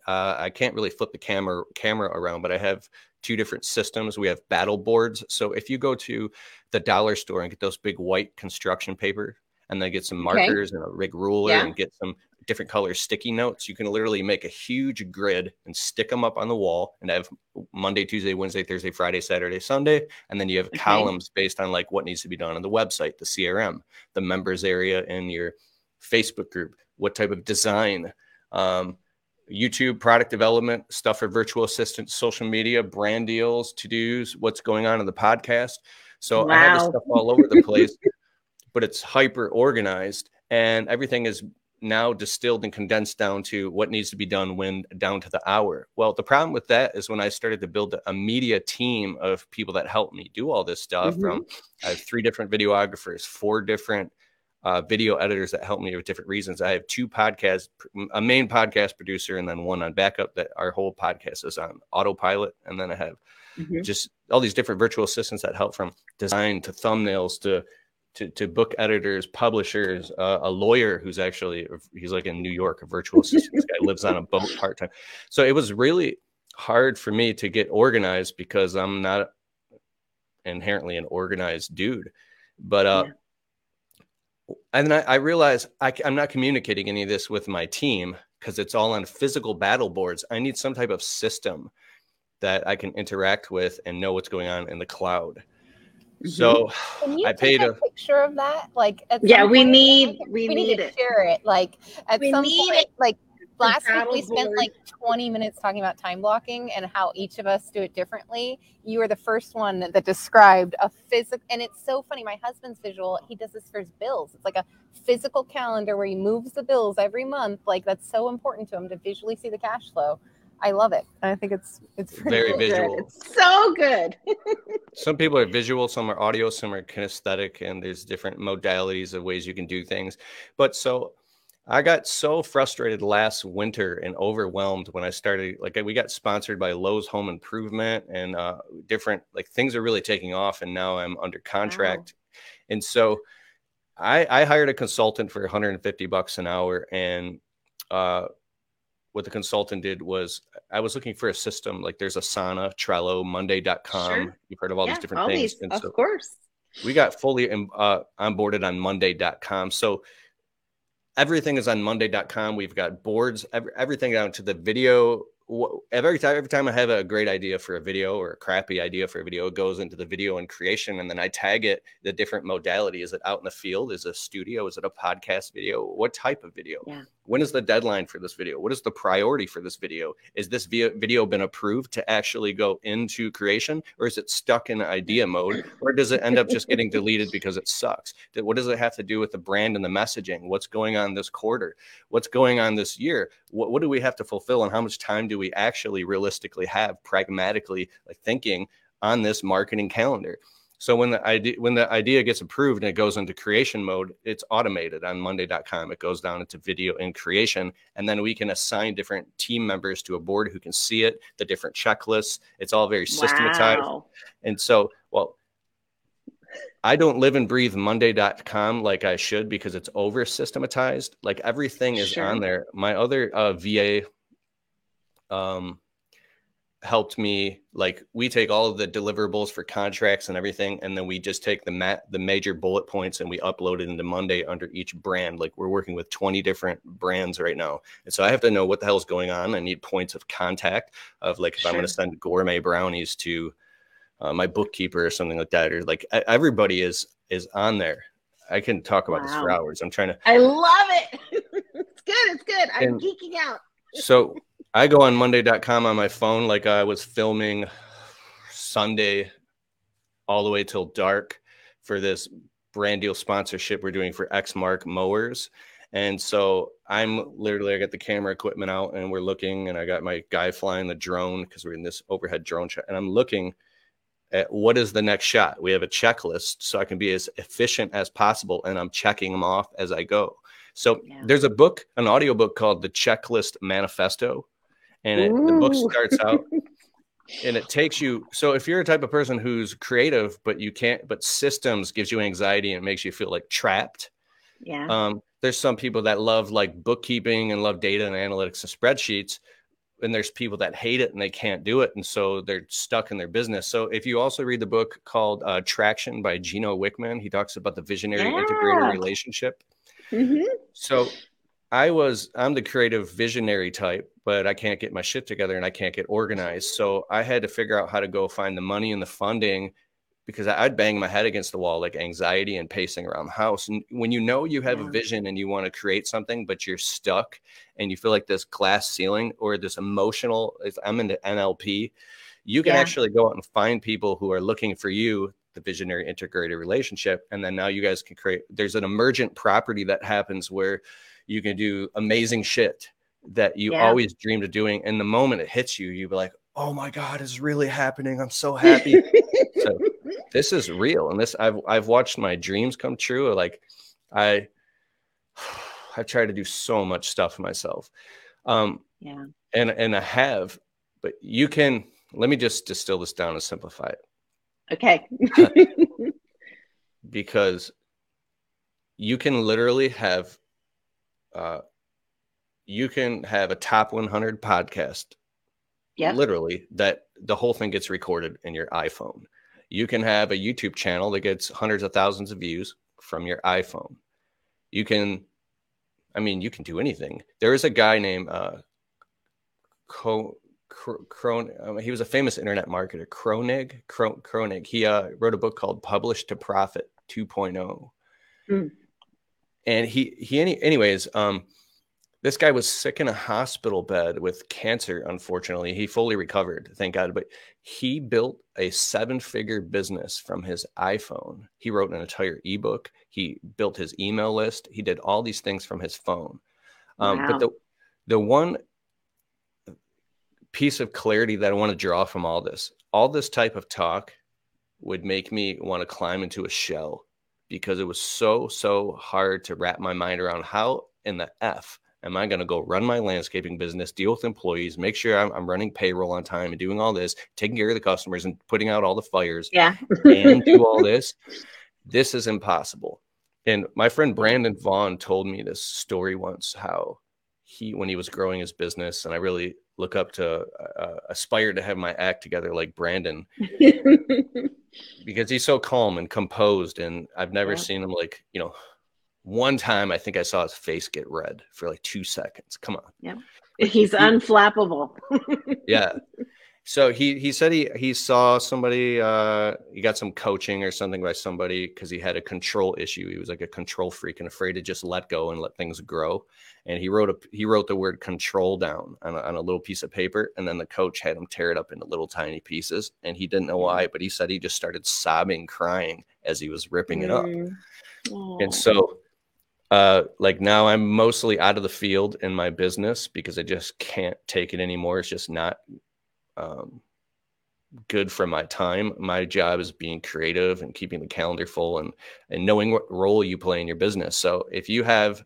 Uh, I can't really flip the camera camera around, but I have two different systems. We have battle boards. So if you go to the dollar store and get those big white construction paper and then get some Okay. markers and a rig ruler Yeah. and get some different color sticky notes. You can literally make a huge grid and stick them up on the wall and have Monday, Tuesday, Wednesday, Thursday, Friday, Saturday, Sunday. And then you have Okay. columns based on like what needs to be done on the website, the CRM, the members area in your Facebook group, what type of design, um, YouTube product development, stuff for virtual assistants, social media, brand deals, to dos, what's going on in the podcast. So I have this stuff all over the place, but it's hyper organized and everything is now distilled and condensed down to what needs to be done when down to the hour. Well, the problem with that is when I started to build a media team of people that help me do all this stuff Mhm. from I have three different videographers, four different uh, video editors that help me with different reasons. I have two podcasts, a main podcast producer, and then one on backup that our whole podcast is on autopilot. And then I have Mhm. just all these different virtual assistants that help from design to thumbnails to to, to book editors, publishers, uh, a lawyer who's actually he's like in New York, a virtual assistant. this guy lives on a boat part time. So it was really hard for me to get organized because I'm not inherently an organized dude. But uh, and then I, I realized I, am not communicating any of this with my team because it's all on physical battle boards. I need some type of system that I can interact with and know what's going on in the cloud. Mm-hmm. So Can you I take paid a a picture of that? Like, at Yeah, some we point, need- like, we need need to it. share it. Like at We some need point, it. like last week we spent board. like 20 minutes talking about time blocking and how each of us do it differently. You were the first one that, that described a physical, and it's so funny. My husband's visual. He does this for his bills. It's like a physical calendar where he moves the bills every month. Like that's so important to him to visually see the cash flow. I love it. I think it's it's Very cool. Visual. It's so good. some people are visual, some are audio, some are kinesthetic, and there's different modalities of ways you can do things. But so I got so frustrated last winter and overwhelmed when I started. Like we got sponsored by Lowe's Home Improvement and uh, different like things are really taking off, and now I'm under contract, and so I, I hired a consultant for 150 bucks an hour, and uh, what the consultant did was I was looking for a system like there's Asana, Trello, Monday.com. Sure. You've heard of all yeah, these different all things. these, And of so course. we got fully uh, onboarded on Monday.com. So everything is on monday.com we've got boards every, everything down to the video every time every time i have a great idea for a video or a crappy idea for a video it goes into the video and creation and then i tag it the different modality is it out in the field is it a studio is it a podcast video what type of video Yeah. When is the deadline for this video? What is the priority for this video? Is this video been approved to actually go into creation or is it stuck in idea mode or does it end up just getting deleted because it sucks? What does it have to do with the brand and the messaging? What's going on this quarter? What's going on this year? What, what do we have to fulfill and how much time do we actually realistically have pragmatically like thinking on this marketing calendar so when the idea when the idea gets approved and it goes into creation mode it's automated on monday.com it goes down into video and creation and then we can assign different team members to a board who can see it the different checklists it's all very systematized Wow. and so, well, I don't live and breathe Monday.com like I should because it's over systematized. Like everything is Sure. on there. My other uh, VA um, helped me. Like we take all of the deliverables for contracts and everything, and then we just take the mat the major bullet points and we upload it into Monday under each brand. Like we're working with 20 different brands right now. And so I have to know what the hell's going on. I need points of contact of like if I'm going to send gourmet brownies to uh, my bookkeeper or something like that, or like everybody is is on there. I can talk about this for hours. I'm trying to. I love it. it's good. It's good. I'm And- geeking out. So I go on Monday.com on my phone, like I was filming Sunday all the way till dark for this brand deal sponsorship we're doing for Exmark mowers. And so I'm literally, I got the camera equipment out and we're looking, and I got my guy flying the drone because we're in this overhead drone shot. And I'm looking at what is the next shot. We have a checklist so I can be as efficient as possible, and I'm checking them off as I go. So Yeah. there's a book, an audio book called The Checklist Manifesto. And it, the book starts out and it takes you. So if you're a type of person who's creative, but you can't, but systems gives you anxiety and makes you feel like trapped. Yeah. Um, there's some people that love like bookkeeping and love data and analytics and spreadsheets. And there's people that hate it and they can't do it. And so they're stuck in their business. So if you also read the book called uh, Traction by Gino Wickman, he talks about the visionary integrator Yeah. relationship. Mhm. So I was I'm the creative visionary type, but I can't get my shit together and I can't get organized. So I had to figure out how to go find the money and the funding because I'd bang my head against the wall like anxiety and pacing around the house. And when you know you have a vision and you want to create something, but you're stuck and you feel like this glass ceiling or this emotional, if I'm into NLP, you can Yeah. actually go out and find people who are looking for you, the visionary integrated relationship. And then now you guys can create, there's an emergent property that happens where you can do amazing shit that you Yeah. always dreamed of doing. And the moment it hits you, you'll be like, oh my God, it's really happening. I'm so happy. so this is real. And this I've I've watched my dreams come true. Like I I've tried to do so much stuff myself. Um yeah. and and I have, but you can let me just distill this down and simplify it Okay. because you can literally have uh you can have a top 100 podcast Yep. literally that the whole thing gets recorded in your iphone. You can have a youtube channel that gets hundreds of thousands of views from your iphone. You can i mean you can do anything. There is a guy named uh Co- Cron- um, he was a famous internet marketer kronig Cro- kronig. He uh, wrote a book called publish to profit 2.0 Mm. And he he any, anyways um this guy was sick in a hospital bed with cancer unfortunately. He fully recovered thank god. But he built a seven figure business from his iphone. He wrote an entire ebook. He built his email list. He did all these things from his phone. Um, Wow. but the the one piece of clarity that i want to draw from all this all this type of talk would make me want to climb into a shell because it was so so hard to wrap my mind around how in the f am I going to go run my landscaping business, deal with employees, make sure I'm, I'm running payroll on time and doing all this, taking care of the customers and putting out all the fires yeah. and do all this? This is impossible. And my friend Brandon Vaughn told me this story once how he, when he was growing his business, and I really look up to uh, aspire to have my act together like Brandon because he's so calm and composed. And I've never Yeah. seen him like, you know, one time I think I saw his face get red for like two seconds. Come on. Yeah. He's unflappable. Yeah. So he he said he he saw somebody uh he got some coaching or something by somebody because he had a control issue. He was like a control freak and afraid to just let go and let things grow. And he wrote a he wrote the word control down on a, on a little piece of paper, and then the coach had him tear it up into little tiny pieces. And he didn't know why, but he said he just started sobbing, crying as he was ripping it up. Mm. Aw. And so, uh, like now I'm mostly out of the field in my business because I just can't take it anymore. It's just not um, good for my time. My job is being creative and keeping the calendar full and and knowing what role you play in your business. So if you have,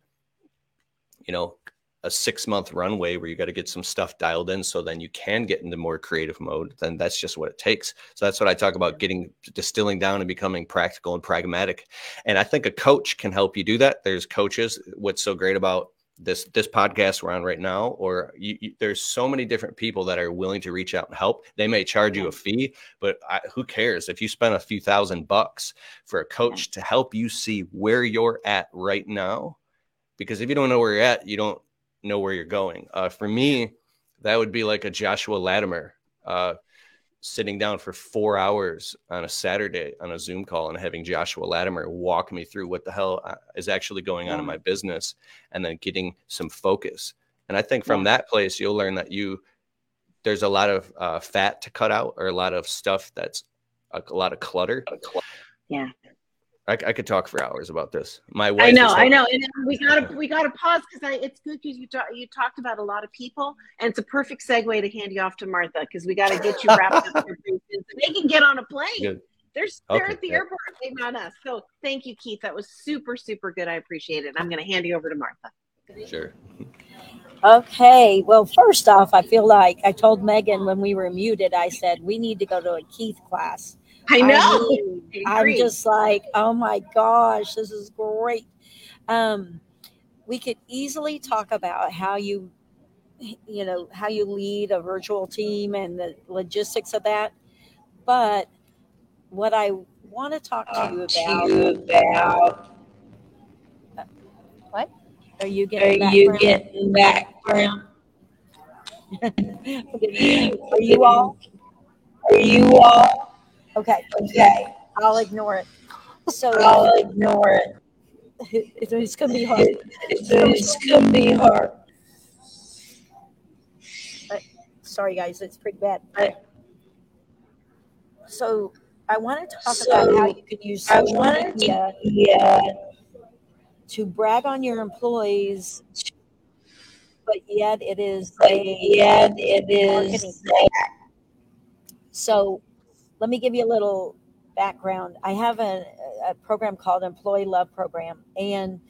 you know, a six month runway where you got to get some stuff dialed in so then you can get into more creative mode then that's just what it takes so that's what i talk about getting distilling down and becoming practical and pragmatic and i think a coach can help you do that there's coaches what's so great about this this podcast we're on right now or you, you, there's so many different people that are willing to reach out and help. They may charge you a fee but I, who cares? If you spend a few thousand bucks for a coach to help you see where you're at right now because if you don't know where you're at you don't know where you're going. Uh, for me, that would be like a Joshua Latimer uh, sitting down for four hours on a Saturday on a Zoom call and having Joshua Latimer walk me through what the hell uh, is actually going on in my business and then getting some focus. And I think from that place, you'll learn that you there's a lot of uh, fat to cut out or a lot of stuff that's a, a lot of clutter. Yeah. I, I could talk for hours about this. My wife. I know, is I know, and uh, we gotta we gotta pause because it's good because you talk, you talked about a lot of people, and it's a perfect segue to hand you off to Martha because we got to get you wrapped up here pretty soon so they can get on a plane. Good. They're they're Okay, at the yeah. airport waiting on us. So thank you, Keith. That was super super good. I appreciate it. I'm gonna hand you over to Martha. Sure. Okay. Well, first off, I feel like I told Megan when we were muted, I said, we need to go to a Keith class. I know. I I'm just like, oh my gosh, this is great. Um, we could easily talk about how you, you know, how you lead a virtual team and the logistics of that. But what I want to talk to you about. What? Are you getting? Are you getting background? Are you all? Are you all? Okay, Okay, I'll ignore it. So I'll ignore it. it's, it's gonna be hard. It- It's, it's gonna be hard. Sorry, guys, it's pretty bad. So I want to talk about how you could use I social wanted media to, yeah, to brag on your employees, but yet it is but a yet it marketing is, So let me give you a little background. I have a, a program called Employee Love Program, and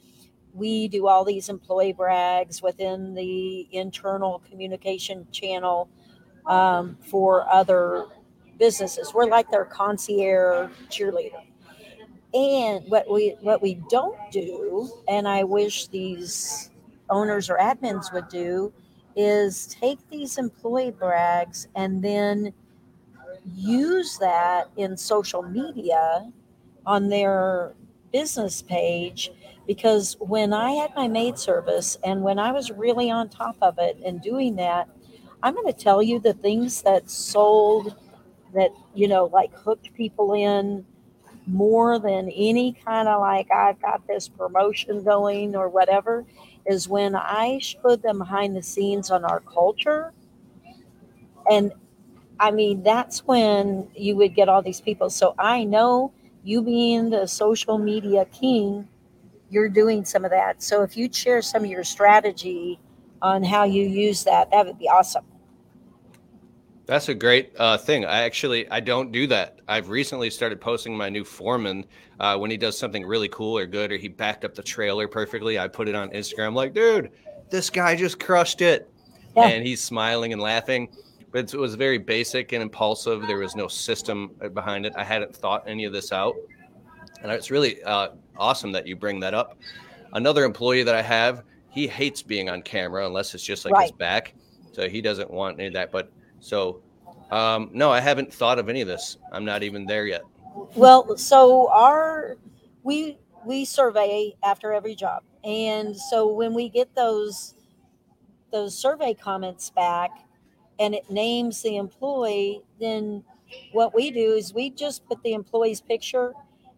we do all these employee brags within the internal communication channel um, for other businesses. We're like their concierge cheerleader. And what we what we don't do, and I wish these owners or admins would do, is take these employee brags and then use that in social media on their business page because when I had my maid service and when I was really on top of it and doing that, I'm going to tell you the things that sold that, you know, like hooked people in more than any kind of like, I've got this promotion going or whatever, is when I showed them behind the scenes on our culture. And I mean, that's when you would get all these people. So I know you being the social media king, you're doing some of that. So if you'd share some of your strategy on how you use that, that would be awesome. That's a great uh, thing. I actually I don't do that. I've recently started posting my new foreman uh, when he does something really cool or good, or he backed up the trailer perfectly. I put it on Instagram, like, dude, this guy just crushed it, Yeah. and he's smiling and laughing. But it was very basic and impulsive. There was no system uh, behind it. I hadn't thought any of this out, and it's really uh, awesome that you bring that up. Another employee that I have, he hates being on camera unless it's just like his back, so he doesn't want any of that. But so, um, no, I haven't thought of any of this. I'm not even there yet. Well, so our we we survey after every job. And so when we get those those survey comments back and it names the employee, then what we do is we just put the employee's picture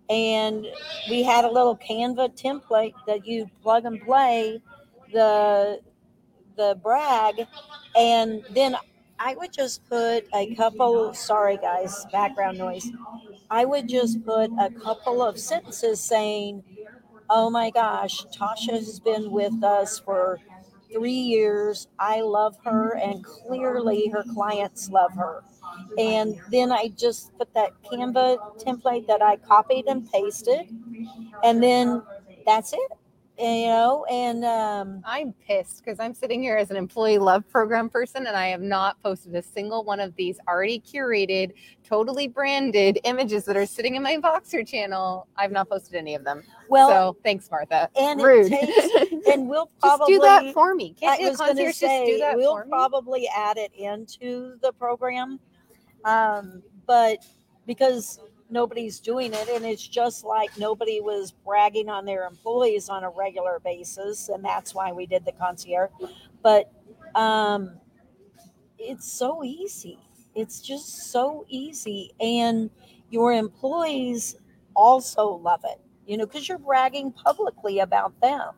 and we had a little Canva template that you plug and play the the brag. And then I would just put a couple sorry guys background noise. I would just put a couple of sentences saying oh my gosh Tasha has been with us for 3 years I love her and clearly her clients love her. And then I just put that Canva template that I copied and pasted and then that's it you know and um I'm pissed because I'm sitting here as an employee love program person and I have not posted a single one of these already curated, totally branded images that are sitting in my Voxer channel. I've not posted any of them. well so thanks, Martha. and Rude. it takes and we'll just probably do that for me. Can't I was going to concierge just do say that we'll for me? probably add it into the program, um, but because nobody's doing it, and it's just like nobody was bragging on their employees on a regular basis, and that's why we did the concierge. But um, it's so easy. It's just so easy, and your employees also love it. You know, because you're bragging publicly about them.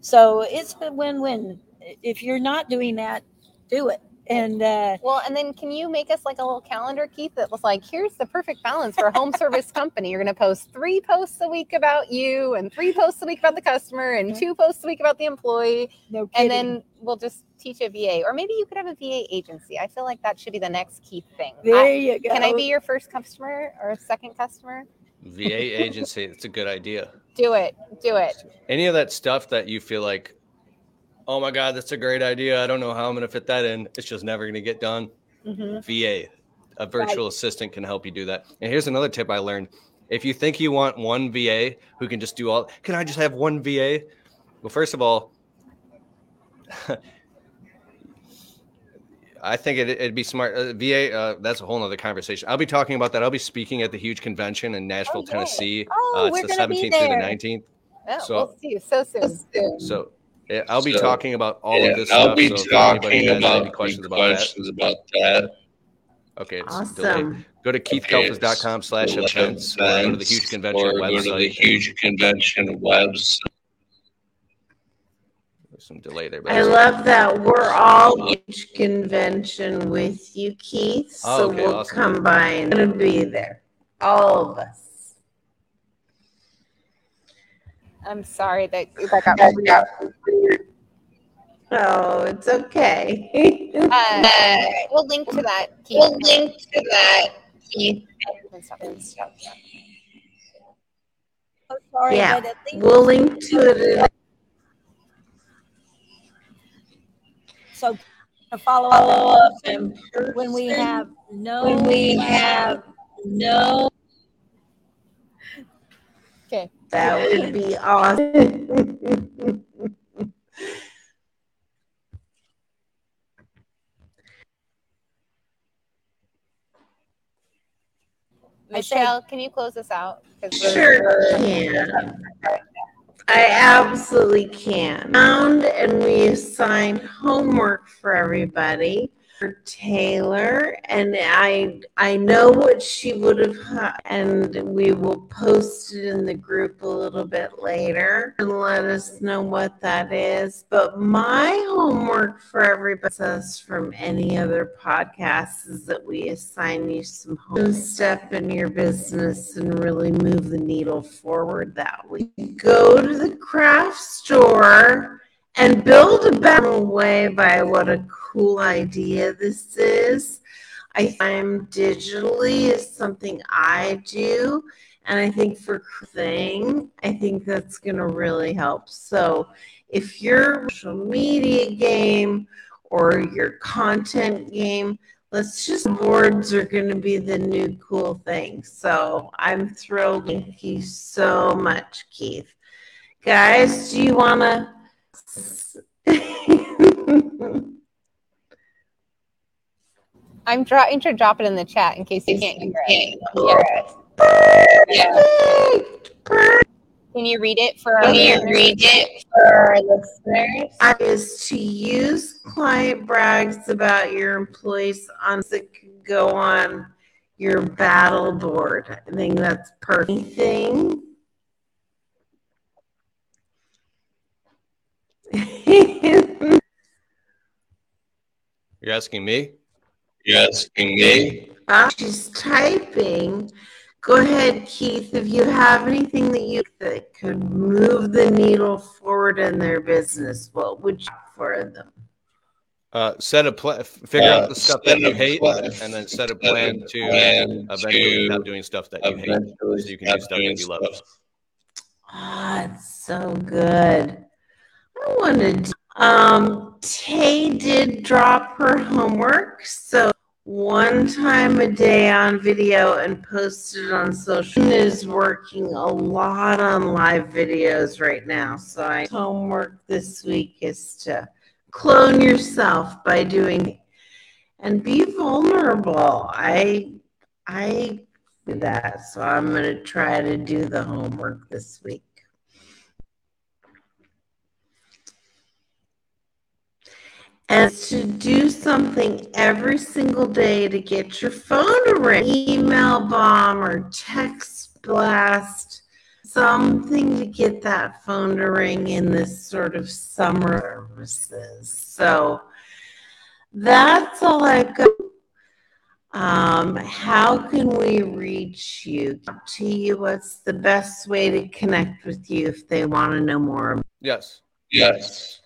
So it's a win-win. If you're not doing that, do it. And uh, Well, and then can you make us like a little calendar, Keith, that was like, here's the perfect balance for a home service company. You're going to post three posts a week about you, and three posts a week about the customer, and two posts a week about the employee. no kidding. And then we'll just teach a VA, or maybe you could have a VA agency. I feel like that should be the next Keith thing. I- there you go. can I be your first customer or second customer? VA agency. It's a good idea. Do it. Do it. Any of that stuff that you feel like, oh my God, that's a great idea. I don't know how I'm going to fit that in. It's just never going to get done. Mhm. VA, a virtual assistant can help you do that. And here's another tip I learned. If you think you want one VA who can just do all, can I just have one VA? Well, first of all, I think it, it'd be smart. Uh, VA, uh, that's a whole nother conversation. I'll be talking about that. I'll be speaking at the huge convention in Nashville, yay. Tennessee. Oh, uh, it's we're the gonna be 17th through the there. 19th. Oh, So- we'll see you so soon. So yeah, I'll be So, talking about all Yeah, of this I'll stuff. be so talking about questions about questions about that. that, okay, it's delayed. Awesome. Go to keithkalfas.com slash Select events or go to the huge convention or Go to the website. huge convention website. There's some delay there. but I that's- love that we're all each convention with you, Keith. Oh, So okay, we'll awesome. come by and gonna be there. All of us. I'm sorry that that got Oh, it's okay. uh, We'll link to that. Keith. We'll link to that. Keith. Oh, sorry, Yeah, but at we'll link to it. in- so to follow Follow up up in when we have no When we have no Okay. That would be awesome. Michelle, can you close this out? Sure can. I absolutely can. Found and we assigned homework for everybody Taylor, and I I know what she would have, ha- and we will post it in the group a little bit later and let us know what that is. But my homework for everybody says from any other podcast is that we assign you some home step in your business and really move the needle forward that week. Go to the craft store and build a better way by what a cool idea this is. I find digitally is something I do. And I think for thing, I think that's going to really help. So if your social media game or your content game, let's just boards are going to be the new cool thing. So I'm thrilled. Thank you so much, Keith. Guys, do you want to? I'm trying to drop it in the chat in case you can't hear it. Yeah. Can you read it for our Can you listeners? read it for our listeners? is to use client brags about your employees on that could go on your battle board. I think that's perfect thing. You're asking me? You're asking me? While she's typing, go ahead, Keith. If you have anything that you that could move the needle forward in their business, what would you for them? Uh, set a plan, figure out Uh, the stuff that you hate, plan- and then set a plan to plan eventually stop doing stuff that you hate, so you can do stuff that you love. stuff. Oh, it's so good. I wanted. Um, Tay did drop her homework, so one time a day on video and posted on social. Is working a lot on live videos right now, so I homework this week is to clone yourself by doing and be vulnerable. I I do that, so I'm gonna try to do the homework this week. And to do something every single day to get your phone to ring, email bomb or text blast, something to get that phone to ring in this sort of summer services. So that's all I've got. Um, how can we reach you? To you, what's the best way to connect with you if they want to know more? Yes. Yes.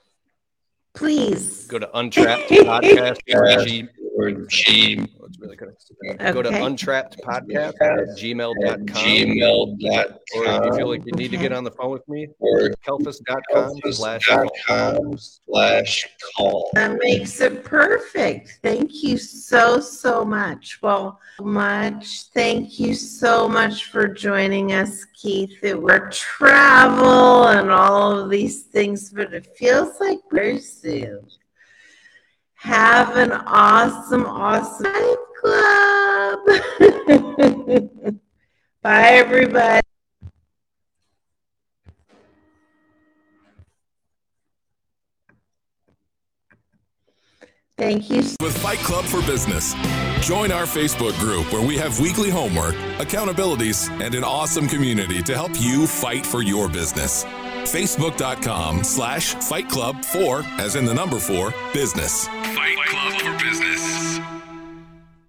Please. Go to Untrapped Podcast or Yes. G. Oh, it's really good. Go to Okay. Untrapped Podcast at gmail.com. Gmail.com. Or if you feel like you need to get on the phone with me, Or kalfas.com slash com slash call. That makes it perfect. Thank you so, so much. Well, much. Thank you so much for joining us, Keith. It were travel and all of these things, but it feels like we're soon. Have an awesome, awesome night club. Bye, everybody. Thank you With Fight Club for Business. Join our Facebook group where we have weekly homework, accountabilities, and an awesome community to help you fight for your business. Facebook.com slash Fight Club for, as in the number four, business. Fight Club for Business.